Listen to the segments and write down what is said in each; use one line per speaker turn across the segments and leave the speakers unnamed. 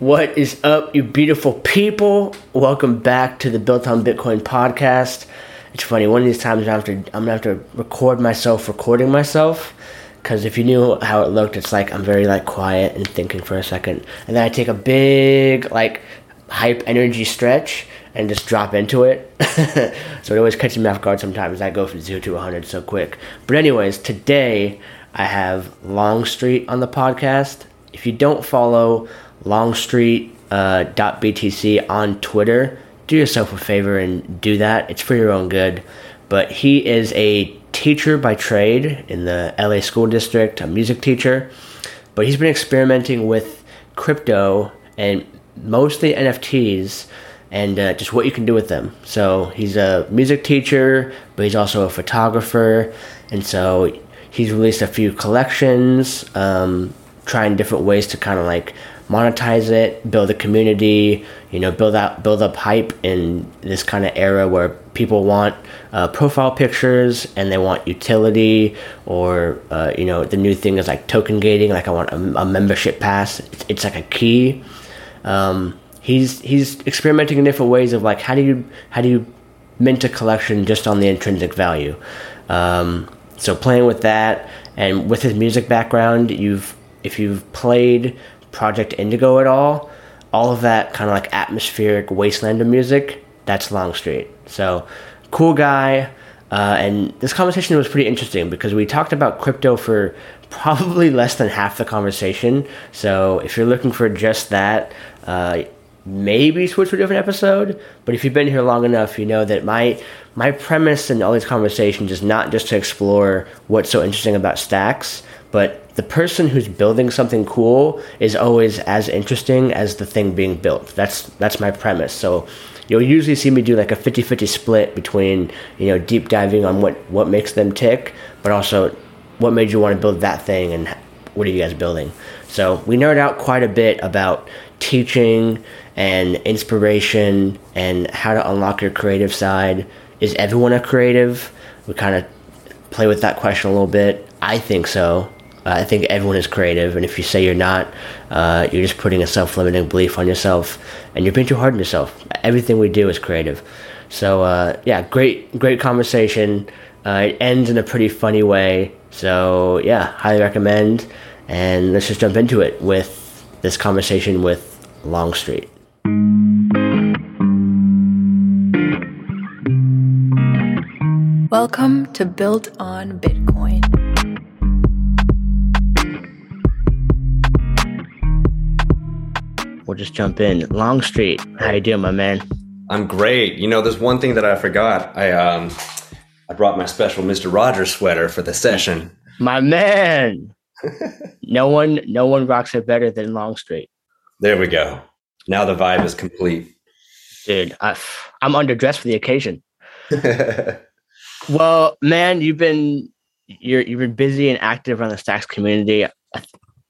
What is up, you beautiful people? Welcome back to the Built on Bitcoin podcast. It's funny, one of these times I'm gonna have to, record myself recording myself. Because if you knew how it looked, it's like I'm very like quiet and thinking for a second, and then I take a big like hype energy stretch and just drop into it. so it always catches me off guard sometimes. I go from zero to 100 so quick. But anyways, today I have Longstreet on the podcast. If you don't follow longstreet.btc uh, on Twitter, do yourself a favor and do that. It's for your own good. But he is a teacher by trade in the LA school district, a music teacher. But he's been experimenting with crypto and mostly NFTs and uh, just what you can do with them. So he's a music teacher, but he's also a photographer. And so he's released a few collections, um, trying different ways to kind of like monetize it, build a community, you know, build out, build up hype in this kind of era where people want uh, profile pictures and they want utility, or uh, you know, the new thing is like token gating. Like I want a, a membership pass. It's, it's, like a key. Um, he's he's experimenting in different ways of like how do you how do you mint a collection just on the intrinsic value. Um, so playing with that and with his music background, you've if you've played Project Indigo at all, all of that kind of like atmospheric wasteland of music, that's Longstreet. So, cool guy. Uh, and this conversation was pretty interesting because we talked about crypto for probably less than half the conversation. So, if you're looking for just that, uh, maybe switch to a different episode. But if you've been here long enough, you know that my my premise in all these conversations is not just to explore what's so interesting about stacks, but the person who's building something cool is always as interesting as the thing being built. That's that's my premise. So you'll usually see me do like a 50-50 split between, you know, deep diving on what what makes them tick, but also what made you want to build that thing and what are you guys building? So we nerd out quite a bit about teaching and inspiration and how to unlock your creative side. Is everyone a creative? We kind of play with that question a little bit. I think so. I think everyone is creative, and if you say you're not, uh, you're just putting a self-limiting belief on yourself, and you're being too hard on yourself. Everything we do is creative. So uh, yeah, great, great conversation. Uh, it ends in a pretty funny way. So yeah, highly recommend. And let's just jump into it with this conversation with Longstreet.
Welcome to Built on Bitcoin.
Just jump in. Longstreet, how you doing, my man?
I'm great. You know, there's one thing that I forgot. I um, I brought my special Mister Rogers sweater for the session.
My man. no one, no one rocks it better than Longstreet.
There we go. Now the vibe is complete.
Dude, I, I'm underdressed for the occasion. well, man, you've been you're you've been busy and active around the Stacks community.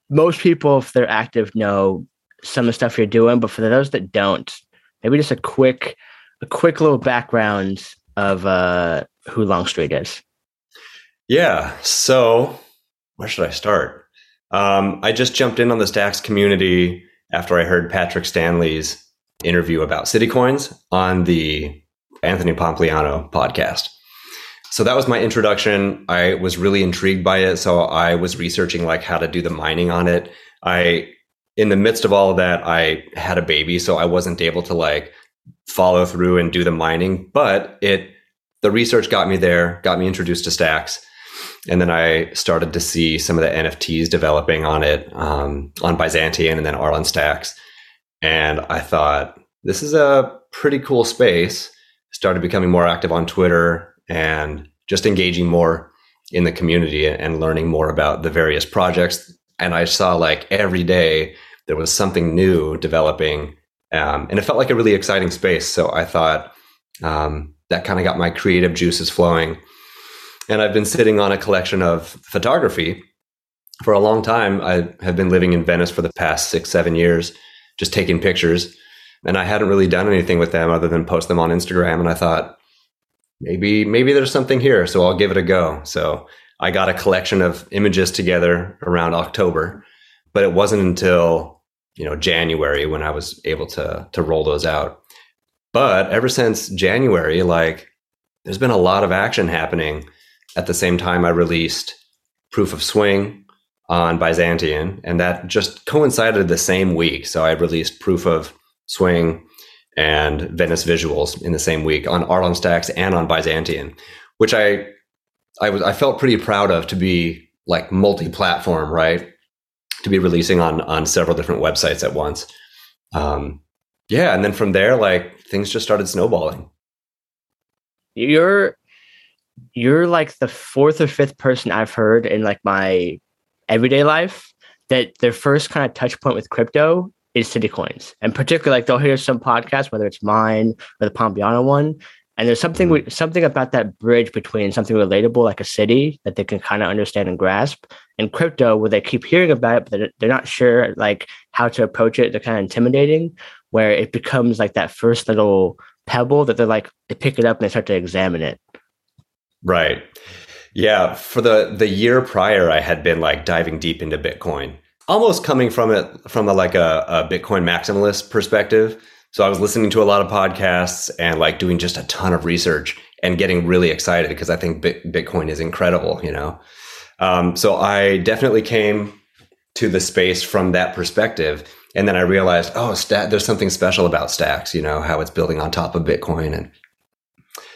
Most people, if they're active, know some of the stuff you're doing, but for those that don't, maybe just a quick a quick little background of uh, who Longstreet is.
Yeah. So where should I start? Um, I just jumped in on the Stacks community after I heard Patrick Stanley's interview about city coins on the Anthony Pompliano podcast. So that was my introduction. I was really intrigued by it. So I was researching like how to do the mining on it. I in the midst of all of that, I had a baby, so I wasn't able to like follow through and do the mining. But it, the research got me there, got me introduced to Stacks, and then I started to see some of the NFTs developing on it, um, on Byzantion, and then Art on Stacks. And I thought this is a pretty cool space. Started becoming more active on Twitter and just engaging more in the community and learning more about the various projects and I saw like every day there was something new developing, um, and it felt like a really exciting space. So I thought um, that kind of got my creative juices flowing. And I've been sitting on a collection of photography for a long time. I have been living in Venice for the past six, seven years, just taking pictures. And I hadn't really done anything with them other than post them on Instagram. And I thought, maybe, maybe there's something here. So I'll give it a go. So I got a collection of images together around October, but it wasn't until you know January when I was able to to roll those out. But ever since January, like there's been a lot of action happening. At the same time, I released Proof of Swing on Byzantion, and that just coincided the same week. So I released Proof of Swing and Venice Visuals in the same week on Art on Stacks and on Byzantion, which I I was I felt pretty proud of to be like multi-platform, right? To be releasing on on several different websites at once. Um, yeah, and then from there, like things just started snowballing.
You're you're like the fourth or fifth person I've heard in like my everyday life that their first kind of touch point with crypto is city coins. And particularly like they'll hear some podcast, whether it's mine or the Pompliano one. And there's something mm-hmm. something about that bridge between something relatable like a city that they can kind of understand and grasp, and crypto where they keep hearing about it, but they're, they're not sure like how to approach it. They're kind of intimidating, where it becomes like that first little pebble that they're like they pick it up and they start to examine it.
Right. Yeah. For the the year prior, I had been like diving deep into Bitcoin, almost coming from it from a, like a, a Bitcoin maximalist perspective. So I was listening to a lot of podcasts and like doing just a ton of research and getting really excited because I think Bitcoin is incredible. You know. Um, so I definitely came to the space from that perspective. And then I realized, oh, stat, there's something special about stacks, you know, how it's building on top of Bitcoin and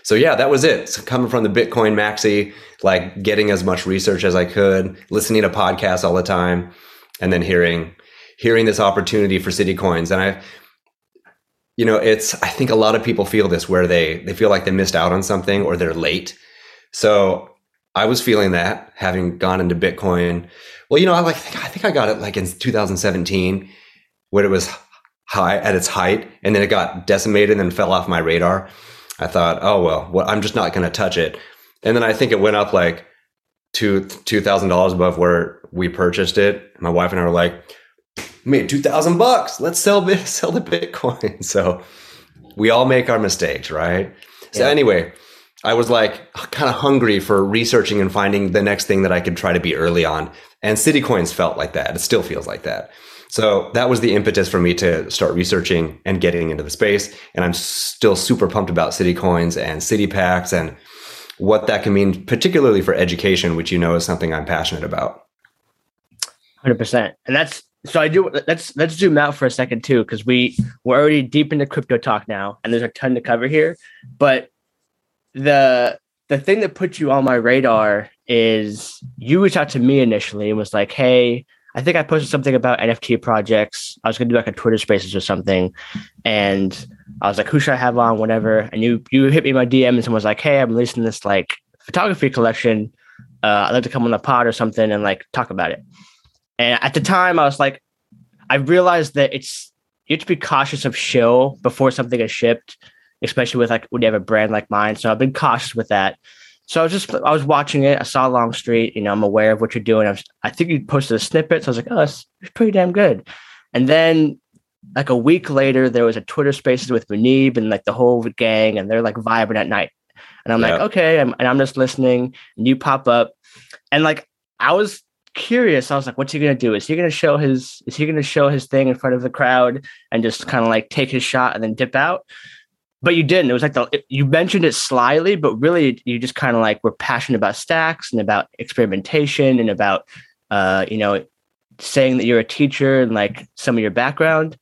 so yeah, that was it. So coming from the Bitcoin maxi, like getting as much research as I could, listening to podcasts all the time, and then hearing hearing this opportunity for city coins. And I you know, it's I think a lot of people feel this where they they feel like they missed out on something or they're late. So I was feeling that having gone into Bitcoin. Well, you know, I like I think I got it like in 2017 when it was high at its height and then it got decimated and fell off my radar. I thought, oh well, well I'm just not going to touch it. And then I think it went up like two two thousand dollars above where we purchased it. My wife and I were like, made two thousand bucks. Let's sell sell the Bitcoin. So we all make our mistakes, right? So yeah. anyway, I was like kind of hungry for researching and finding the next thing that I could try to be early on. And City Coins felt like that. It still feels like that. So that was the impetus for me to start researching and getting into the space. And I'm still super pumped about city coins and city packs and what that can mean, particularly for education, which you know is something I'm passionate about.
Hundred percent, and that's so. I do. Let's let's zoom out for a second too, because we we're already deep into crypto talk now, and there's a ton to cover here. But the the thing that put you on my radar is you reached out to me initially and was like, "Hey, I think I posted something about NFT projects. I was gonna do like a Twitter Spaces or something, and I was like, "Who should I have on?" Whatever. And you you hit me my DM, and someone was like, "Hey, I'm releasing this like photography collection. Uh, I'd like to come on the pod or something and like talk about it." And at the time, I was like, I realized that it's you have to be cautious of shill before something is shipped, especially with like when you have a brand like mine. So I've been cautious with that. So I was just I was watching it. I saw Longstreet. You know, I'm aware of what you're doing. I, was, I think you posted a snippet. So I was like, oh, it's, it's pretty damn good. And then like a week later, there was a Twitter Spaces with Muneeb and like the whole gang, and they're like vibing at night. And I'm yeah. like, okay, I'm, and I'm just listening. And you pop up, and like I was curious. I was like, what's he gonna do? Is he gonna show his? Is he gonna show his thing in front of the crowd and just kind of like take his shot and then dip out? but you didn't. It was like the you mentioned it slyly, but really you just kind of like were passionate about stacks and about experimentation and about uh, you know saying that you're a teacher and like some of your background.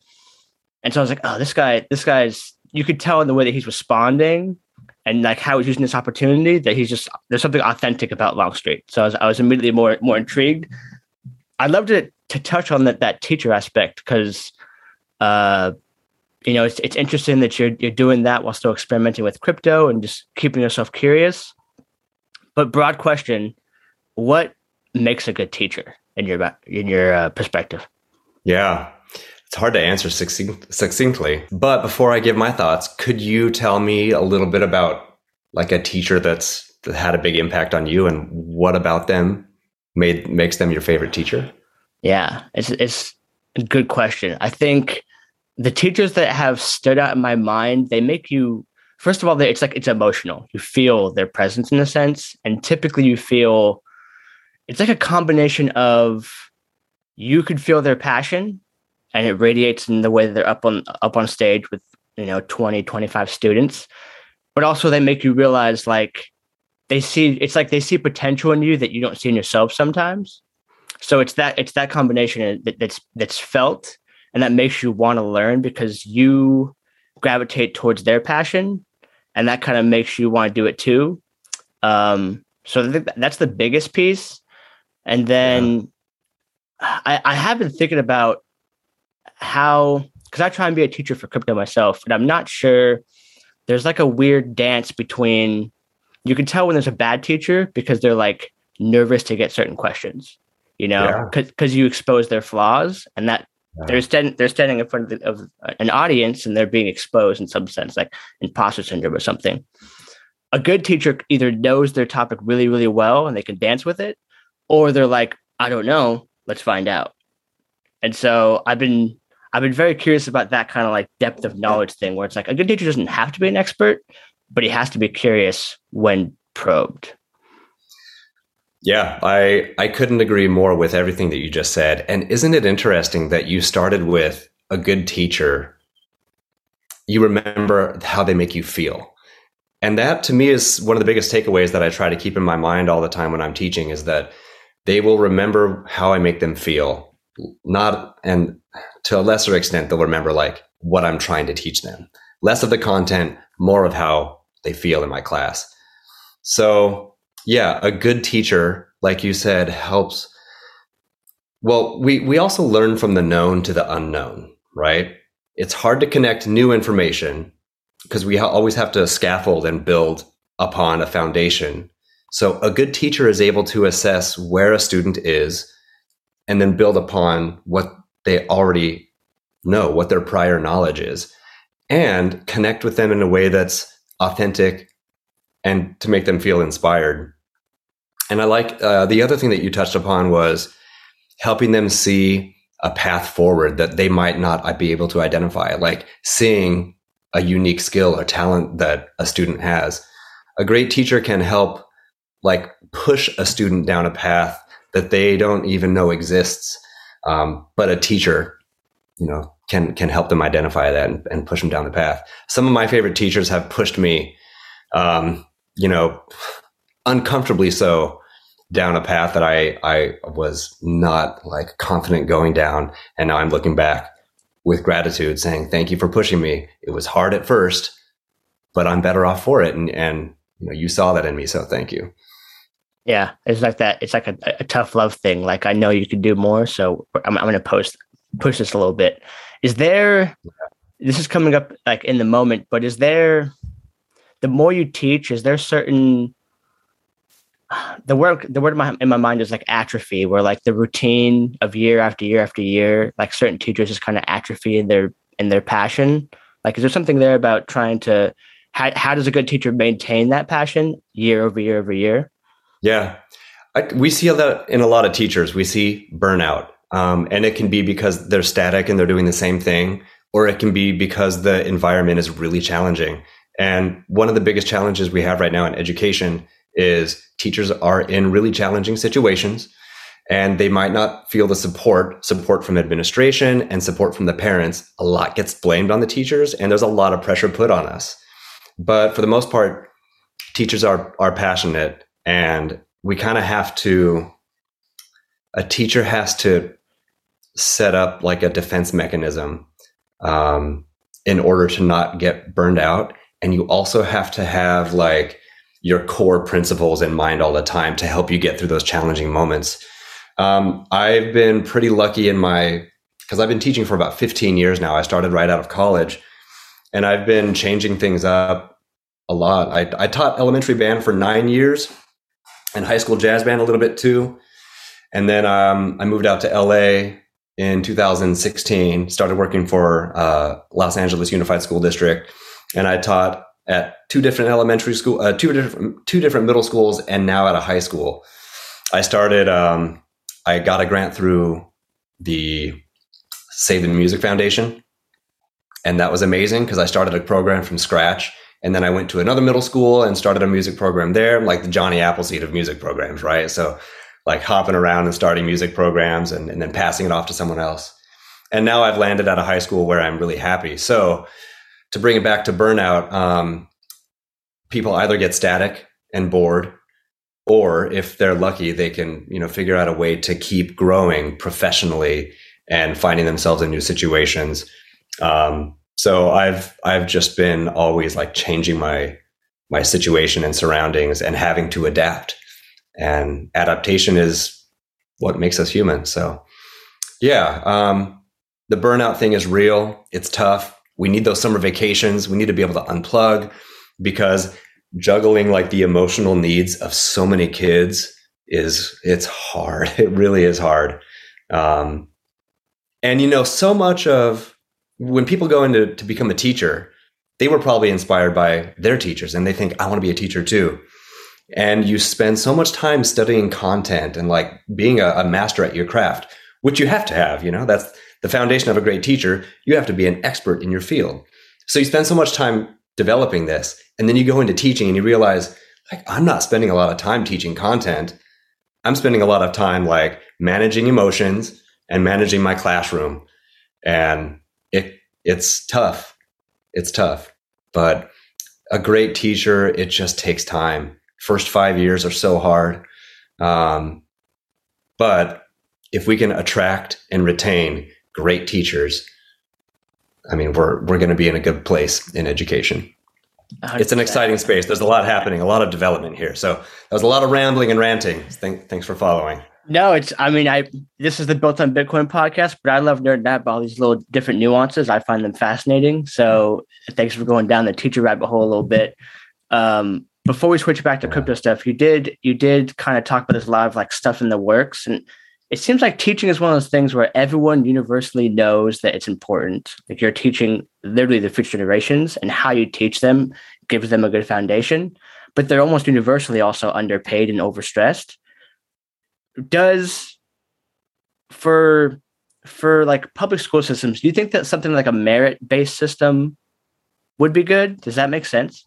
And so I was like, oh, this guy, this guy's. You could tell in the way that he's responding and like how he's using this opportunity that he's just there's something authentic about Longstreet. So I was, I was immediately more more intrigued. I'd love to to touch on that that teacher aspect because uh, you know, it's it's interesting that you're you're doing that while still experimenting with crypto and just keeping yourself curious. But broad question, what makes a good teacher in your in your uh, perspective?
Yeah, it's hard to answer succinct, succinctly. But before I give my thoughts, could you tell me a little bit about like a teacher that's that had a big impact on you, and what about them made makes them your favorite teacher?
Yeah, it's it's a good question. I think the teachers that have stood out in my mind, they make you first of all, it's like it's emotional. You feel their presence in a sense, and typically you feel it's like a combination of you could feel their passion and it radiates in the way that they're up on up on stage with you know 20 25 students. But also they make you realize like they see it's like they see potential in you that you don't see in yourself sometimes. So it's that it's that combination that, that's that's felt and that makes you want to learn because you gravitate towards their passion and that kind of makes you want to do it too. Um, so that's the biggest piece. And then yeah. I, I have been thinking about how because i try and be a teacher for crypto myself and i'm not sure there's like a weird dance between you can tell when there's a bad teacher because they're like nervous to get certain questions you know because yeah. you expose their flaws and that yeah. they're standing they're standing in front of, the, of, an audience and they're being exposed in some sense like imposter syndrome or something a good teacher either knows their topic really really well and they can dance with it or they're like i don't know let's find out and so i've been i've been very curious about that kind of like depth of knowledge thing where it's like a good teacher doesn't have to be an expert but he has to be curious when probed
yeah, I I couldn't agree more with everything that you just said. And isn't it interesting that you started with a good teacher? You remember how they make you feel. And that to me is one of the biggest takeaways that I try to keep in my mind all the time when I'm teaching is that they will remember how I make them feel. Not and to a lesser extent they'll remember like what I'm trying to teach them. Less of the content, more of how they feel in my class. So, yeah, a good teacher, like you said, helps well, we we also learn from the known to the unknown, right? It's hard to connect new information because we ha- always have to scaffold and build upon a foundation. So a good teacher is able to assess where a student is and then build upon what they already know, what their prior knowledge is, and connect with them in a way that's authentic and to make them feel inspired. And I like uh, the other thing that you touched upon was helping them see a path forward that they might not be able to identify, like seeing a unique skill or talent that a student has. A great teacher can help like push a student down a path that they don't even know exists. Um, but a teacher, you know, can can help them identify that and, and, push them down the path. Some of my favorite teachers have pushed me, um, you know, uncomfortably so down a path that I I was not like confident going down, and now I'm looking back with gratitude, saying, Thank you for pushing me. It was hard at first, but I'm better off for it. And, and you know, you saw that in me. So thank you.
Yeah. It's like that. It's like a, a tough love thing. Like, I know you can do more. So I'm, I'm going to post, push this a little bit. Is there, this is coming up like in the moment, but is there, the more you teach, is there certain the word the word in my, in my mind is like atrophy where like the routine of year after year after year like certain teachers just kind of atrophy in their in their passion like is there something there about trying to how, how does a good teacher maintain that passion year over year over year
yeah. I, we see that in a lot of teachers we see burnout. Um, and it can be because they're static and they're doing the same thing or it can be because the environment is really challenging. And one of the biggest challenges we have right now in education is teachers are in really challenging situations and they might not feel the support support from administration and support from the parents. A lot gets blamed on the teachers and there's a lot of pressure put on us. But for the most part teachers are are passionate and we kind of have to a teacher has to set up like a defense mechanism um, in order to not get burned out and you also have to have like your core principles in mind all the time to help you get through those challenging moments. Um, I've been pretty lucky in my because I've been teaching for about 15 years now. I started right out of college, and I've been changing things up a lot. I, I taught elementary band for nine years, and high school jazz band a little bit too, and then um, I moved out to LA in 2016. Started working for uh, Los Angeles Unified School District, and I taught at two different elementary school, uh, two different two different middle schools, and now at a high school. I started. Um, I got a grant through the Save the Music Foundation, and that was amazing because I started a program from scratch. And then I went to another middle school and started a music program there, like the Johnny Appleseed of music programs, right? So, like hopping around and starting music programs and, and then passing it off to someone else. and now I've landed at a high school where I'm really happy. So to bring it back to burnout, um, people either get static and bored, or if they're lucky, they can you know figure out a way to keep growing professionally and finding themselves in new situations. Um, so I've I've just been always like changing my my situation and surroundings and having to adapt. And adaptation is what makes us human. So yeah, um, the burnout thing is real. It's tough. We need those summer vacations. We need to be able to unplug because juggling like the emotional needs of so many kids is it's hard. It really is hard. Um, and you know, so much of when people go into to become a teacher, they were probably inspired by their teachers and they think, I want to be a teacher too. And you spend so much time studying content and like being a, a master at your craft, which you have to have, you know, that's the foundation of a great teacher. You have to be an expert in your field. So you spend so much time developing this and then you go into teaching and you realize like i'm not spending a lot of time teaching content i'm spending a lot of time like managing emotions and managing my classroom and it's tough it's tough but a great teacher it just takes time first five years are so hard um, but if we can attract and retain great teachers i mean we're we're going to be in a good place in education 100%. It's an exciting space. There's a lot happening, a lot of development here. So that was a lot of rambling and ranting. Thank, thanks for following.
No, it's. I mean, I this is the Built on Bitcoin podcast, but I love nerding out about all these little different nuances. I find them fascinating. So thanks for going down the teacher rabbit hole a little bit. Um, before we switch back to crypto stuff, you did you did kind of talk about this a lot of like stuff in the works, and it seems like teaching is one of those things where everyone universally knows that it's important. Like you're teaching literally the future generations, and how you teach them gives them a good foundation. But they're almost universally also underpaid and overstressed. Does for for like public school systems, do you think that something like a merit based system would be good? Does that make sense?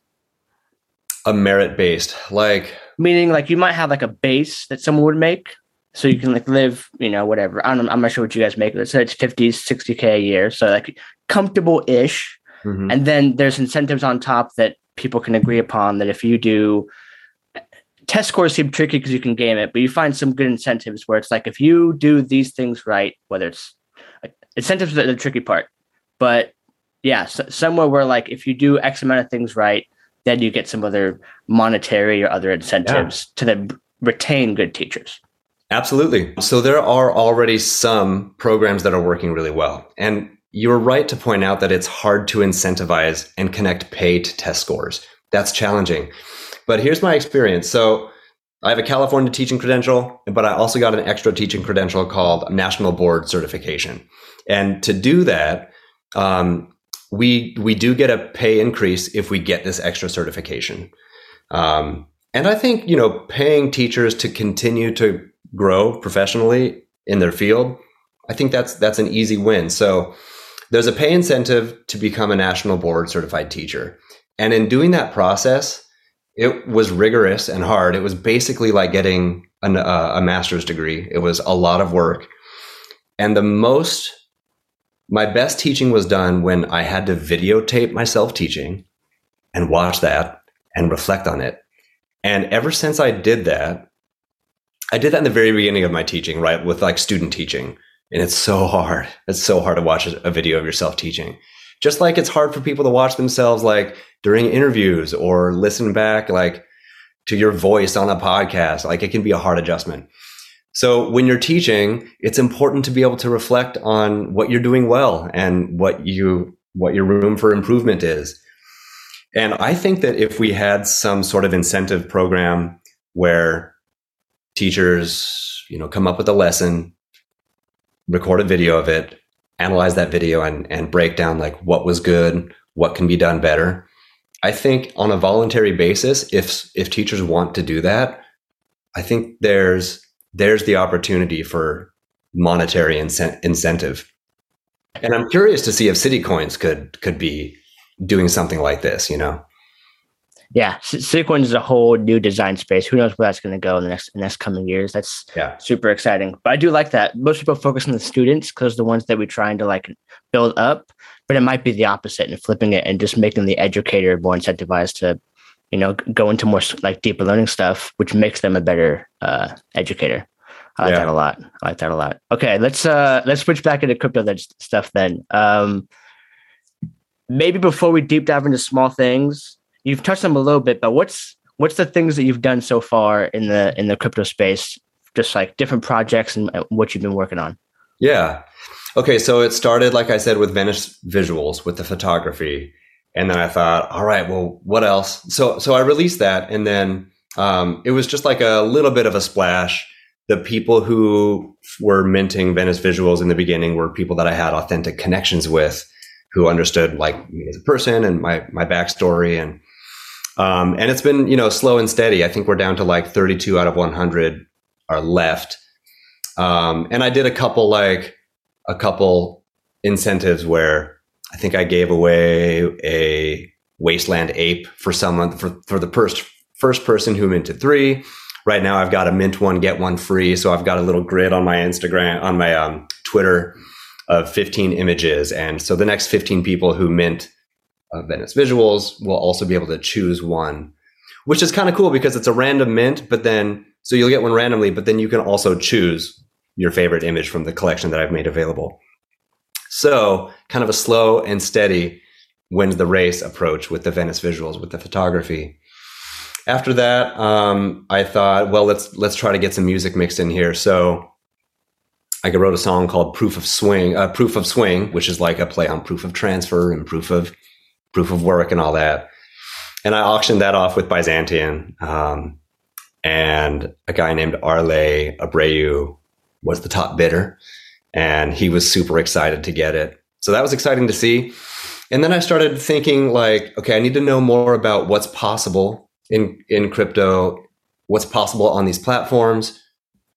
A merit based, like
meaning like you might have like a base that someone would make so you can like live, you know, whatever. I don't, I'm not sure what you guys make. Let's say it's 50, 60K a year. So like comfortable ish. Mm-hmm. And then there's incentives on top that people can agree upon that if you do test scores seem tricky because you can game it, but you find some good incentives where it's like if you do these things right, whether it's like, incentives are the tricky part, but yeah, so, somewhere where like if you do X amount of things right, then you get some other monetary or other incentives yeah. to then retain good teachers.
Absolutely. So there are already some programs that are working really well. And you're right to point out that it's hard to incentivize and connect pay to test scores. That's challenging. But here's my experience. So I have a California teaching credential, but I also got an extra teaching credential called National Board Certification. And to do that, um, we we do get a pay increase if we get this extra certification. Um, and I think you know paying teachers to continue to grow professionally in their field, I think that's that's an easy win. So there's a pay incentive to become a national board certified teacher. And in doing that process, it was rigorous and hard. It was basically like getting an, uh, a master's degree. It was a lot of work. And the most, my best teaching was done when I had to videotape myself teaching and watch that and reflect on it. And ever since I did that, I did that in the very beginning of my teaching, right? With like student teaching. And it's so hard. It's so hard to watch a video of yourself teaching. Just like it's hard for people to watch themselves like during interviews or listen back like to your voice on a podcast. Like it can be a hard adjustment. So when you're teaching, it's important to be able to reflect on what you're doing well and what you what your room for improvement is. And I think that if we had some sort of incentive program where teachers, you know, come up with a lesson, record a video of it, analyze that video and, and break down like what was good, what can be done better. I think on a voluntary basis, if if teachers want to do that, I think there's there's the opportunity for monetary incent- incentive. And I'm curious to see if City Coins could could be doing something like this, you know.
Yeah, City Coins is a whole new design space. Who knows where that's going to go in the next in the next coming years? That's
yeah.
super exciting. But I do like that. Most people focus on the students because the ones that we're trying to like build up. But it might be the opposite and flipping it and just making the educator more incentivized to, you know, go into more like deeper learning stuff, which makes them a better uh, educator. I like yeah. that a lot. I like that a lot. Okay, let's uh let's switch back into crypto that stuff then. Um, maybe before we deep dive into small things, you've touched them a little bit, but what's what's the things that you've done so far in the in the crypto space? Just like different projects and what you've been working on.
Yeah. Okay, so it started like I said with Venice Visuals with the photography, and then I thought, all right, well, what else? So so I released that, and then um, it was just like a little bit of a splash. The people who were minting Venice Visuals in the beginning were people that I had authentic connections with, who understood like me as a person and my my backstory and um, and it's been, you know, slow and steady. I think we're down to like 32 out of 100 are left. Um, and I did a couple, like a couple incentives where I think I gave away a wasteland ape for someone for, for the first, first person who minted three. Right now I've got a mint one, get one free. So I've got a little grid on my Instagram, on my um, Twitter of 15 images. And so the next 15 people who mint uh, Venice Visuals will also be able to choose one, which is kind of cool because it's a random mint, but then, so you'll get one randomly, but then you can also choose your favorite image from the collection that I've made available. So, kind of a slow and steady wins the race approach with the Venice Visuals, with the photography. After that, um, I thought, well, let's let's try to get some music mixed in here. So, I wrote a song called "Proof of Swing," uh, "Proof of Swing," which is like a play on proof of transfer and proof of proof of work and all that. And I auctioned that off with Byzantion. Um, and a guy named Arle Abreu was the top bidder. And he was super excited to get it. So that was exciting to see. And then I started thinking like, okay, I need to know more about what's possible in, in crypto, what's possible on these platforms,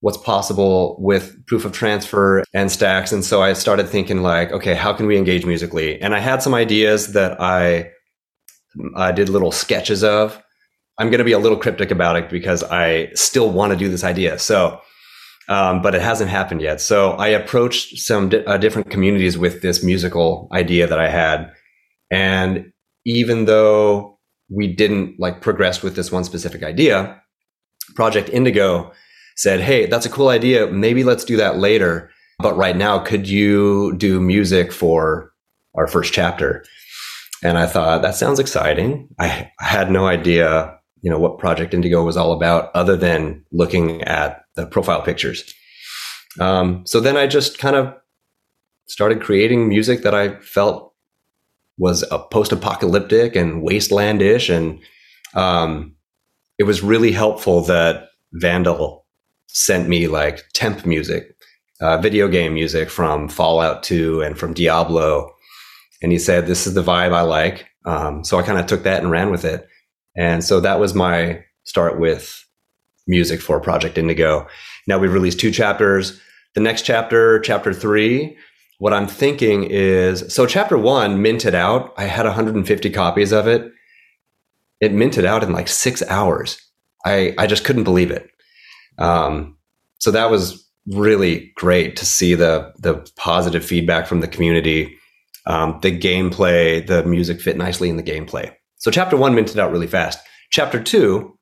what's possible with proof of transfer and stacks. And so I started thinking like, okay, how can we engage musically? And I had some ideas that I, I did little sketches of. I'm going to be a little cryptic about it because I still want to do this idea. So, um, but it hasn't happened yet. So I approached some di- uh, different communities with this musical idea that I had. And even though we didn't like progress with this one specific idea, Project Indigo said, Hey, that's a cool idea. Maybe let's do that later. But right now, could you do music for our first chapter? And I thought that sounds exciting. I had no idea, you know, what Project Indigo was all about other than looking at the profile pictures. Um, so then I just kind of started creating music that I felt was a post-apocalyptic and wastelandish, and um, it was really helpful that Vandal sent me like temp music, uh, video game music from Fallout 2 and from Diablo. And he said, This is the vibe I like. Um, so I kind of took that and ran with it. And so that was my start with music for Project Indigo. Now we've released two chapters. The next chapter, chapter three, what I'm thinking is so chapter one minted out. I had 150 copies of it. It minted out in like six hours. I, I just couldn't believe it. Um, so that was really great to see the the positive feedback from the community. Um, the gameplay, the music fit nicely in the gameplay. So chapter one minted out really fast. Chapter two,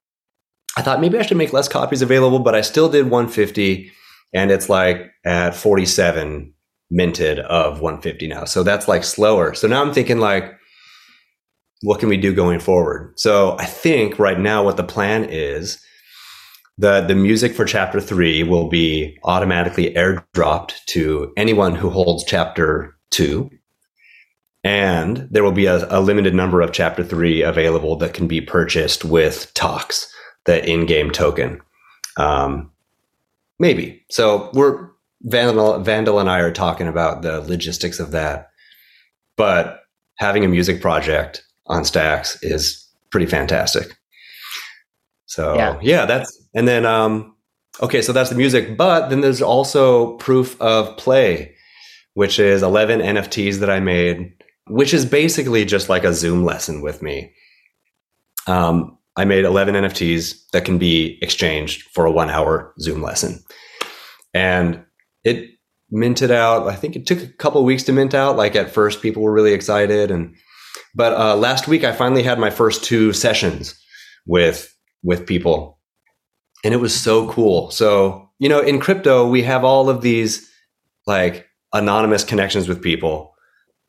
I thought maybe I should make less copies available, but I still did 150, and it's like at 47 minted of 150 now. So that's like slower. So now I'm thinking like, what can we do going forward? So I think right now what the plan is the the music for chapter three will be automatically airdropped to anyone who holds chapter two. And there will be a, a limited number of chapter three available that can be purchased with talks the in-game token. Um, maybe. So we're Vandal, Vandal and I are talking about the logistics of that. But having a music project on Stacks is pretty fantastic. So yeah, yeah that's and then um okay, so that's the music, but then there's also proof of play, which is 11 NFTs that I made, which is basically just like a Zoom lesson with me. um, I made 11 NFTs that can be exchanged for a one hour Zoom lesson. And it minted out. I think it took a couple weeks to mint out. Like at first, people were really excited, and but uh, last week I finally had my first two sessions with with people, and it was so cool. So you know, in crypto, we have all of these like anonymous connections with people,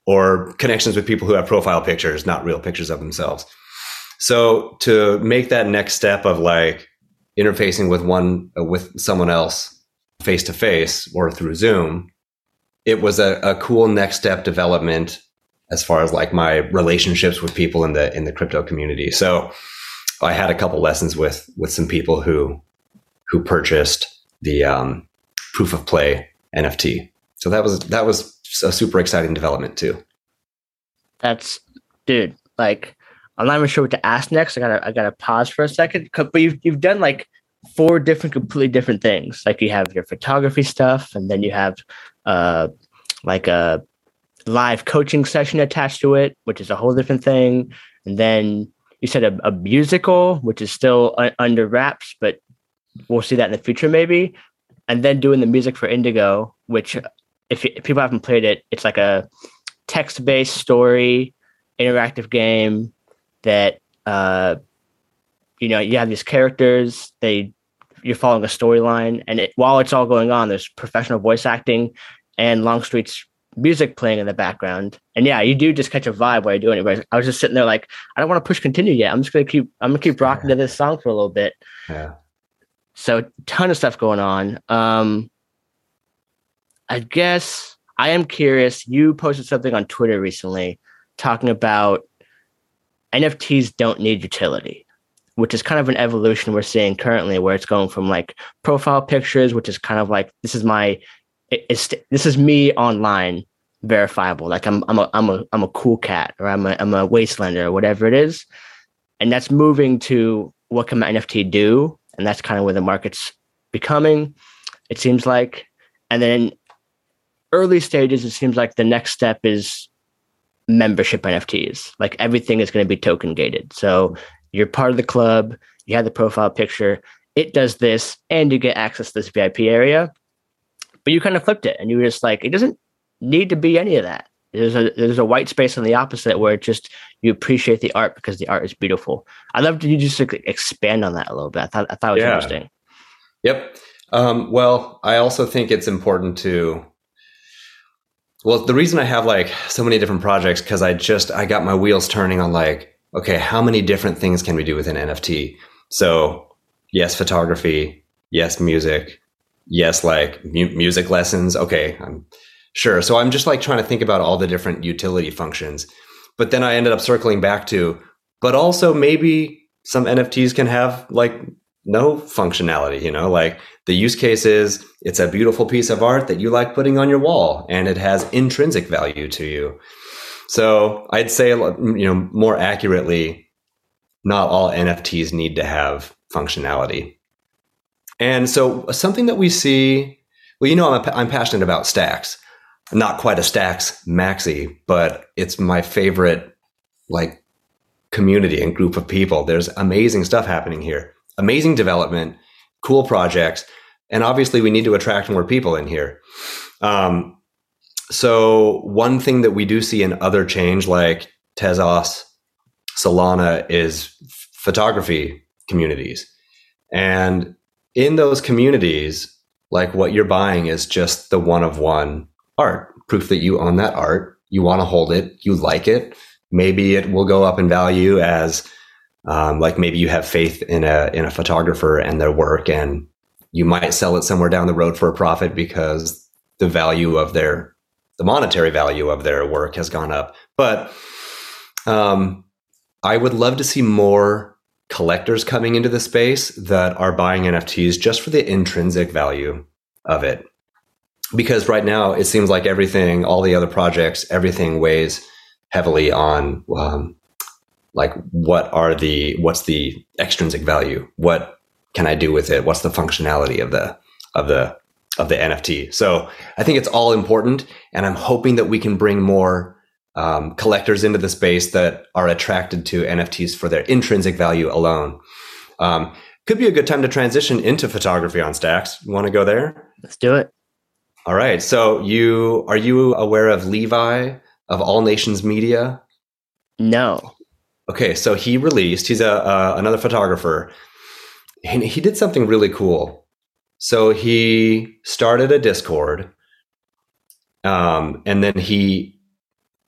or connections with people who have profile pictures, not real pictures of themselves. So to make that next step of like interfacing with one uh, with someone else face to face or through Zoom, it was a, a cool next step development as far as like my relationships with people in the in the crypto community. So I had a couple lessons with with some people who who purchased the um, proof of play NFT. So that was that was a super exciting development too.
That's dude, like I'm not even sure what to ask next. I gotta I gotta pause for a second. But you've you've done like four different completely different things. Like you have your photography stuff, and then you have uh like a live coaching session attached to it, which is a whole different thing. And then you said a, a musical, which is still un- under wraps, but we'll see that in the future maybe. And then doing the music for Indigo, which if, if people haven't played it, it's like a text-based story interactive game that uh, you know you have these characters they you're following a storyline and it, while it's all going on there's professional voice acting and longstreet's music playing in the background. And yeah you do just catch a vibe while you're doing it but i was just sitting there like i don't want to push continue yet. I'm just gonna keep i'm gonna keep rocking yeah. to this song for a little bit.
Yeah.
So ton of stuff going on. Um i guess i am curious you posted something on twitter recently talking about nfts don't need utility which is kind of an evolution we're seeing currently, where it's going from like profile pictures, which is kind of like this is my it's this is me online verifiable. Like I'm I'm a I'm a I'm a cool cat or I'm a I'm a wastelander or whatever it is, and that's moving to what can my NFT do, and that's kind of where the market's becoming. It seems like, and then early stages, it seems like the next step is membership NFTs. Like everything is going to be token gated. So you're part of the club, you have the profile picture, it does this, and you get access to this VIP area. But you kind of flipped it and you were just like, it doesn't need to be any of that. There's a there's a white space on the opposite where it just you appreciate the art because the art is beautiful. I'd love you just expand on that a little bit. I thought I thought it was yeah. interesting.
Yep. Um, well, I also think it's important to well, the reason I have like so many different projects because I just I got my wheels turning on like okay, how many different things can we do with an NFT? So, yes, photography, yes, music, yes, like mu- music lessons. Okay, I'm sure. So I'm just like trying to think about all the different utility functions. But then I ended up circling back to, but also maybe some NFTs can have like no functionality, you know, like the use case is it's a beautiful piece of art that you like putting on your wall and it has intrinsic value to you. So I'd say, you know, more accurately, not all NFTs need to have functionality. And so something that we see, well, you know, I'm, I'm passionate about stacks. Not quite a stacks maxi, but it's my favorite like community and group of people. There's amazing stuff happening here, amazing development, cool projects, and obviously we need to attract more people in here. Um, so one thing that we do see in other change like Tezos, Solana is photography communities. And in those communities, like what you're buying is just the one of one art, proof that you own that art, you want to hold it, you like it. Maybe it will go up in value as um, like maybe you have faith in a in a photographer and their work and you might sell it somewhere down the road for a profit because the value of their the monetary value of their work has gone up. But um, I would love to see more collectors coming into the space that are buying NFTs just for the intrinsic value of it. Because right now it seems like everything, all the other projects, everything weighs heavily on um, like what are the what's the extrinsic value? What can I do with it? What's the functionality of the of the of the NFT. So I think it's all important, and I'm hoping that we can bring more um, collectors into the space that are attracted to NFTs for their intrinsic value alone. Um, could be a good time to transition into photography on Stacks. Want to go there?
Let's do it.
All right. So you are you aware of Levi of All Nations Media?
No.
Okay, so he released. He's a uh, another photographer, and he did something really cool. So he started a Discord, um, and then he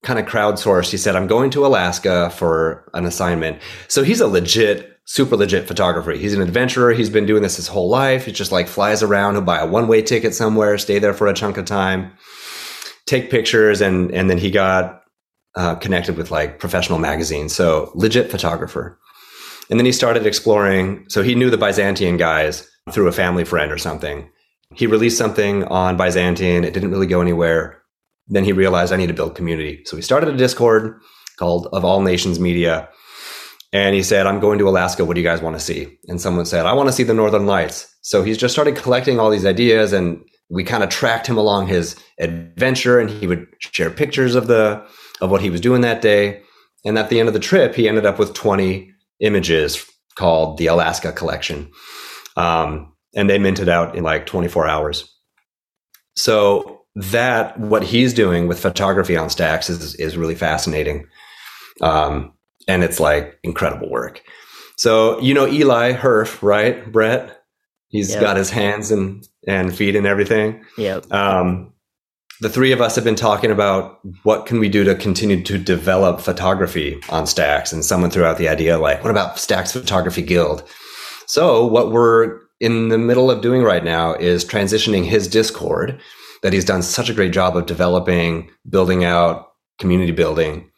kind of crowdsourced. He said, "I'm going to Alaska for an assignment." So he's a legit, super legit photographer. He's an adventurer. He's been doing this his whole life. He just like flies around. He'll buy a one way ticket somewhere, stay there for a chunk of time, take pictures, and and then he got uh, connected with like professional magazines. So legit photographer. And then he started exploring. So he knew the Byzantion guys through a family friend or something. He released something on Byzantion. It didn't really go anywhere. Then he realized I need to build community. So he started a Discord called Of All Nations Media. And he said, I'm going to Alaska. What do you guys want to see? And someone said, I want to see the Northern Lights. So he's just started collecting all these ideas and we kind of tracked him along his adventure and he would share pictures of the of what he was doing that day. And at the end of the trip, he ended up with 20 images called the Alaska Collection. Um, and they minted out in like 24 hours. So that what he's doing with photography on Stacks is is really fascinating, um, and it's like incredible work. So you know Eli Herf, right, Brett? He's yep. got his hands and and feet and everything.
Yep.
Um, the three of us have been talking about what can we do to continue to develop photography on Stacks, and someone threw out the idea like, what about Stacks Photography Guild? So what we're in the middle of doing right now is transitioning his Discord that he's done such a great job of developing, building out, community building.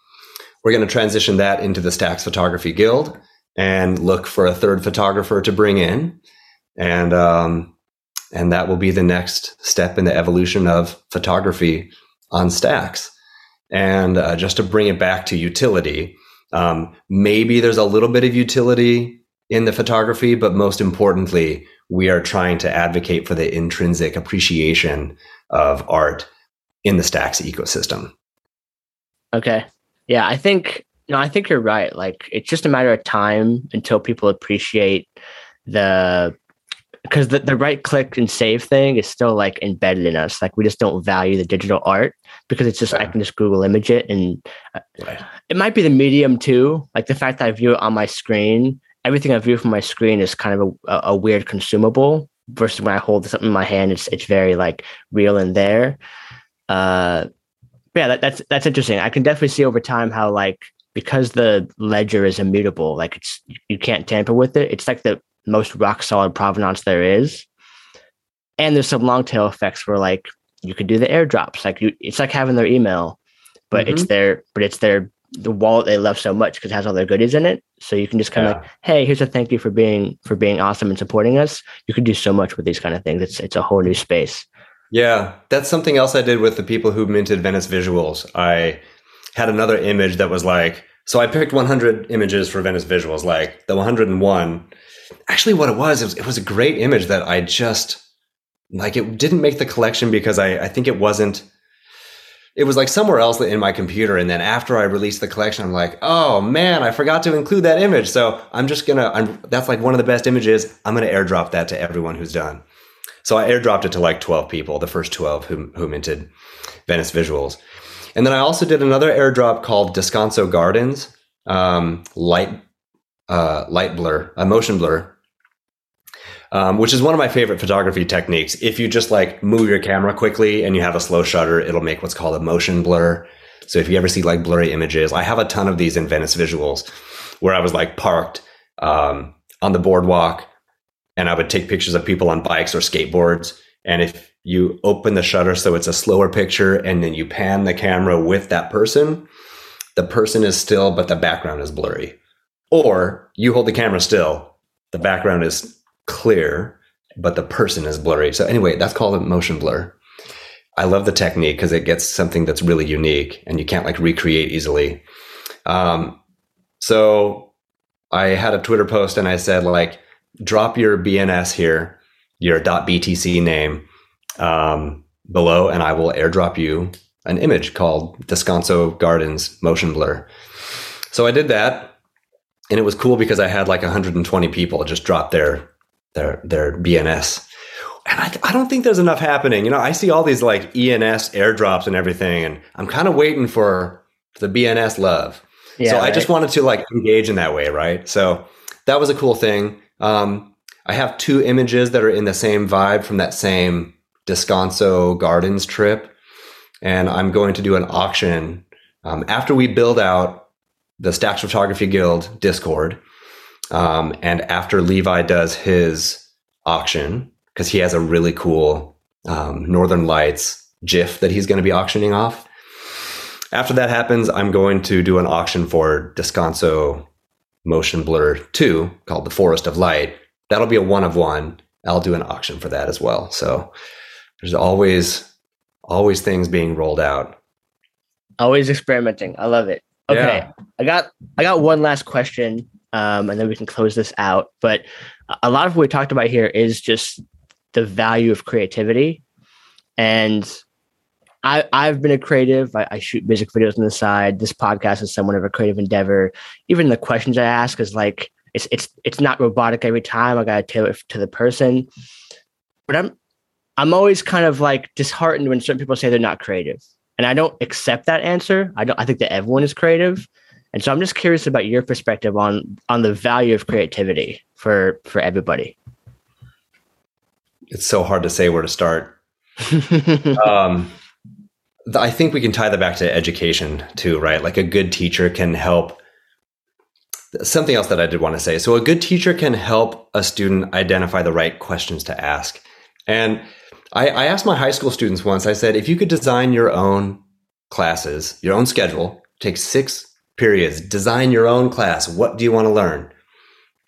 We're going to transition that into the Stacks Photography Guild and look for a third photographer to bring in. And um, and that will be the next step in the evolution of photography on stacks. And uh, just to bring it back to utility, um, maybe there's a little bit of utility in the photography, but most importantly, we are trying to advocate for the intrinsic appreciation of art in the stacks ecosystem.
Okay. Yeah, I think no, I think you're right. Like it's just a matter of time until people appreciate the because the, the right click and save thing is still like embedded in us. Like we just don't value the digital art because it's just, I can just Google image it and uh, right. it might be the medium too. Like the fact that I view it on my screen, everything I view from my screen is kind of a, a weird consumable versus when I hold something in my hand, it's, it's very like real in there. Uh, yeah, that, that's, that's interesting. I can definitely see over time how like, because the ledger is immutable, like it's, you can't tamper with it. It's like the most rock solid provenance there is. And there's some long tail effects where like you could do the airdrops. Like you, it's like having their email, but mm-hmm. it's their but it's their the wallet they love so much because it has all their goodies in it. So you can just kind of yeah. like, hey, here's a thank you for being for being awesome and supporting us. You can do so much with these kind of things. It's it's a whole new space.
Yeah, that's something else I did with the people who minted Venice Visuals. I had another image that was like, so I picked 100 images for Venice Visuals, like the 101 actually what it was, it was, it was a great image that I just like it didn't make the collection because I, I think it wasn't it was like somewhere else in my computer and then after i released the collection i'm like oh man i forgot to include that image. So i'm just gonna I'm, that's like one of the best images. I'm gonna airdrop that to everyone who's done. So i airdropped it to like 12 people the first 12 who, who minted venice visuals. And then i also did another airdrop called descanso gardens um, light uh, light blur, a motion blur, um, which is one of my favorite photography techniques. If you just like move your camera quickly and you have a slow shutter, it'll make what's called a motion blur. So if you ever see like blurry images, I have a ton of these in Venice Visuals where I was like parked um, on the boardwalk and I would take pictures of people on bikes or skateboards. And if you open the shutter so it's a slower picture and then you pan the camera with that person, the person is still, but the background is blurry. Or you hold the camera still, the background is clear, but the person is blurry. So anyway, that's called a motion blur. I love the technique because it gets something that's really unique and you can't like recreate easily. Um, so I had a Twitter post and I said like, drop your BNS here, your .btc name um, below, and I will airdrop you an image called Descanso Gardens Motion Blur. So I did that, and it was cool because I had like 120 people just drop their their their BNS. And I, I don't think there's enough happening. You know, I see all these like ENS airdrops and everything, and I'm kind of waiting for the BNS love. Yeah, so right. I just wanted to like engage in that way, right? So that was a cool thing. Um, I have two images that are in the same vibe from that same Descanso Gardens trip, and I'm going to do an auction um, after we build out the Stacks Photography Guild Discord, um, and after Levi does his auction because he has a really cool um, Northern Lights GIF that he's going to be auctioning off. After that happens, I'm going to do an auction for Descanso Motion Blur 2 called The Forest of Light. That'll be a one of one. I'll do an auction for that as well. So there's always always things being rolled out.
Always experimenting. I love it. Okay. Yeah. I got I got one last question um, and then we can close this out. But a lot of what we talked about here is just the value of creativity. And I, I've been a creative. I, I, shoot music videos on the side. This podcast is somewhat of a creative endeavor. Even the questions I ask is like it's it's it's not robotic every time. I gotta tailor it to the person. But I'm I'm always kind of like disheartened when certain people say they're not creative. And I don't accept that answer. I don't I think that everyone is creative. And so I'm just curious about your perspective on on the value of creativity for for everybody.
It's so hard to say where to start. um, I think we can tie that back to education too, right? Like a good teacher can help. Something else that I did want to say. So, a good teacher can help a student identify the right questions to ask. And I, I asked my high school students once, I said, if you could design your own classes, your own schedule, take six periods, design your own class. What do you want to learn?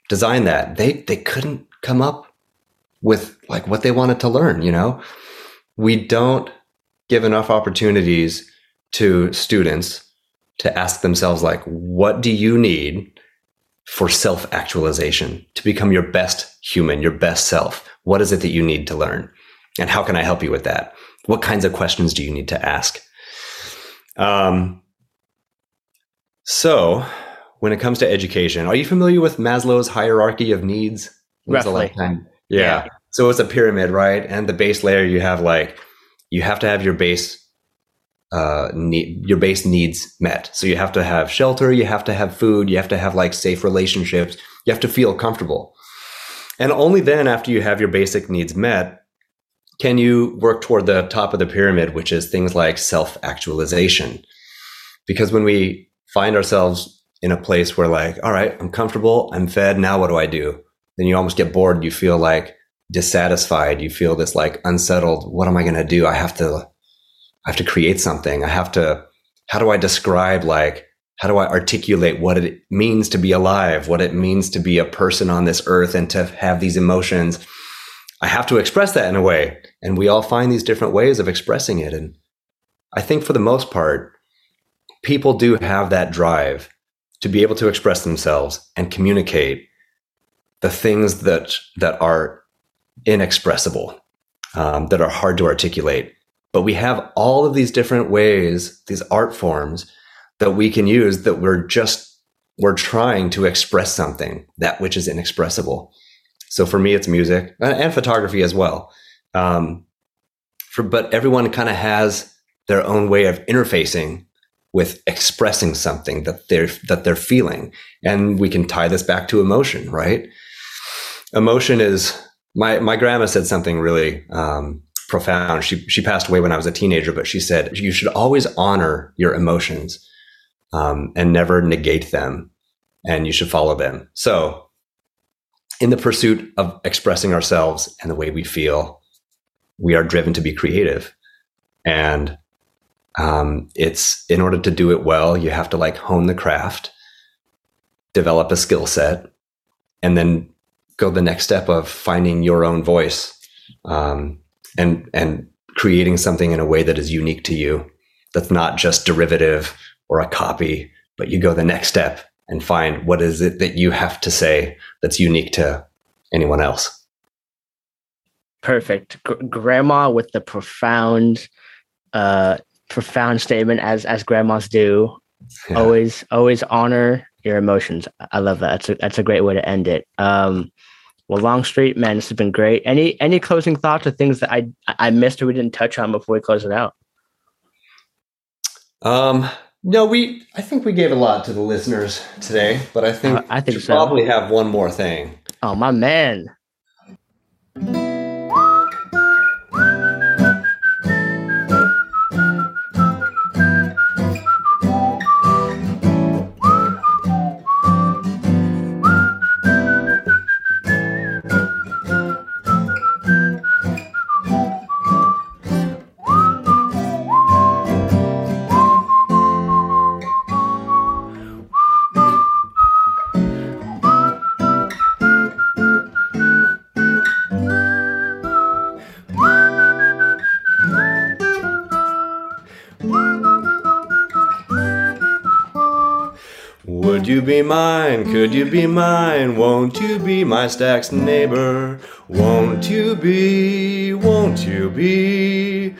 Design that. They, they couldn't come up with like what they wanted to learn, you know? We don't give enough opportunities to students to ask themselves like what do you need for self-actualization to become your best human your best self what is it that you need to learn and how can i help you with that what kinds of questions do you need to ask um, so when it comes to education are you familiar with maslow's hierarchy of needs
Roughly.
Yeah. yeah so it's a pyramid right and the base layer you have like you have to have your base uh, need, your base needs met. So you have to have shelter, you have to have food, you have to have like safe relationships, you have to feel comfortable. And only then, after you have your basic needs met, can you work toward the top of the pyramid, which is things like self actualization. Because when we find ourselves in a place where, like, all right, I'm comfortable, I'm fed, now what do I do? Then you almost get bored. You feel like, dissatisfied. You feel this like unsettled. What am I going to do? I have to, I have to create something. I have to, how do I describe like, how do I articulate what it means to be alive, what it means to be a person on this earth and to have these emotions? I have to express that in a way. And we all find these different ways of expressing it. And I think for the most part, people do have that drive to be able to express themselves and communicate the things that, that are inexpressible, um, that are hard to articulate. But we have all of these different ways, these art forms that we can use that we're just, we're trying to express something, that which is inexpressible. So for me, it's music and photography as well. Um, for, but everyone kind of has their own way of interfacing with expressing something that they're that they're feeling and we can tie this back to emotion right emotion is my my grandma said something really um, profound. She she passed away when I was a teenager, but she said you should always honor your emotions um, and never negate them, and you should follow them. So, in the pursuit of expressing ourselves and the way we feel, we are driven to be creative, and um, it's in order to do it well, you have to like hone the craft, develop a skill set, and then go the next step of finding your own voice um, and and creating something in a way that is unique to you that's not just derivative or a copy but you go the next step and find what is it that you have to say that's unique to anyone else.
Perfect. G- grandma with the profound uh, profound statement as as grandmas do. Yeah. Always always honor your emotions. I love that. That's a that's a great way to end it. Um, well, Longstreet, man, this has been great. Any any closing thoughts or things that I I missed or we didn't touch on before we close it out?
Um, no, we I think we gave a lot to the listeners today, but I think uh,
I think so.
probably have one more thing.
Oh, my man.
Could you be mine? Won't you be my stacks neighbor? Won't you be? Won't you be?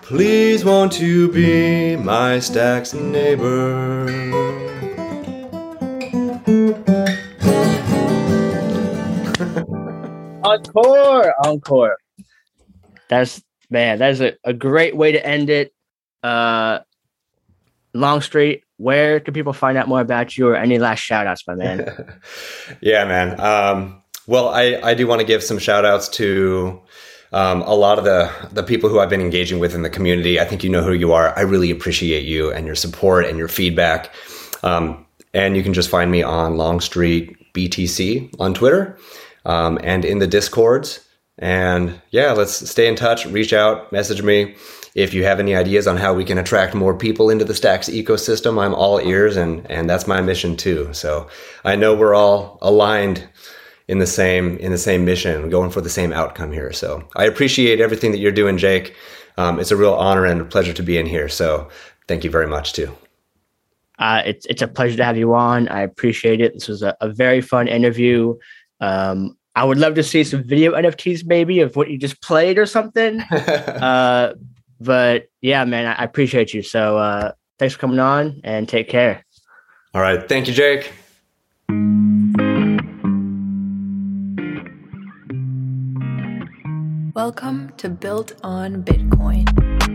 Please won't you be my stacks neighbor?
encore, encore. That's man, that's a, a great way to end it. Uh Longstreet, where can people find out more about you or any last shout outs, my man?
yeah, man. Um, well, I, I do want to give some shout outs to um, a lot of the, the people who I've been engaging with in the community. I think you know who you are. I really appreciate you and your support and your feedback. Um, and you can just find me on Longstreet BTC on Twitter um, and in the Discords. And yeah, let's stay in touch, reach out, message me. If you have any ideas on how we can attract more people into the Stacks ecosystem, I'm all ears and and that's my mission too. So I know we're all aligned in the same in the same mission, going for the same outcome here. So I appreciate everything that you're doing, Jake. Um, it's a real honor and a pleasure to be in here. So thank you very much too.
Uh, it's it's a pleasure to have you on. I appreciate it. This was a, a very fun interview. Um, I would love to see some video NFTs, maybe of what you just played or something. uh, but yeah, man, I appreciate you. So uh, thanks for coming on and take care.
All right. Thank you, Jake.
Welcome to Built on Bitcoin.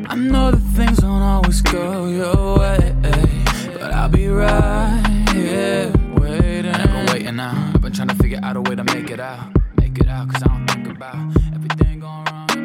I know that things don't always go your way, but I'll be right here waiting. I've been waiting now. I've been trying to figure out a way to make it out, make it out, cause I don't think about everything going wrong.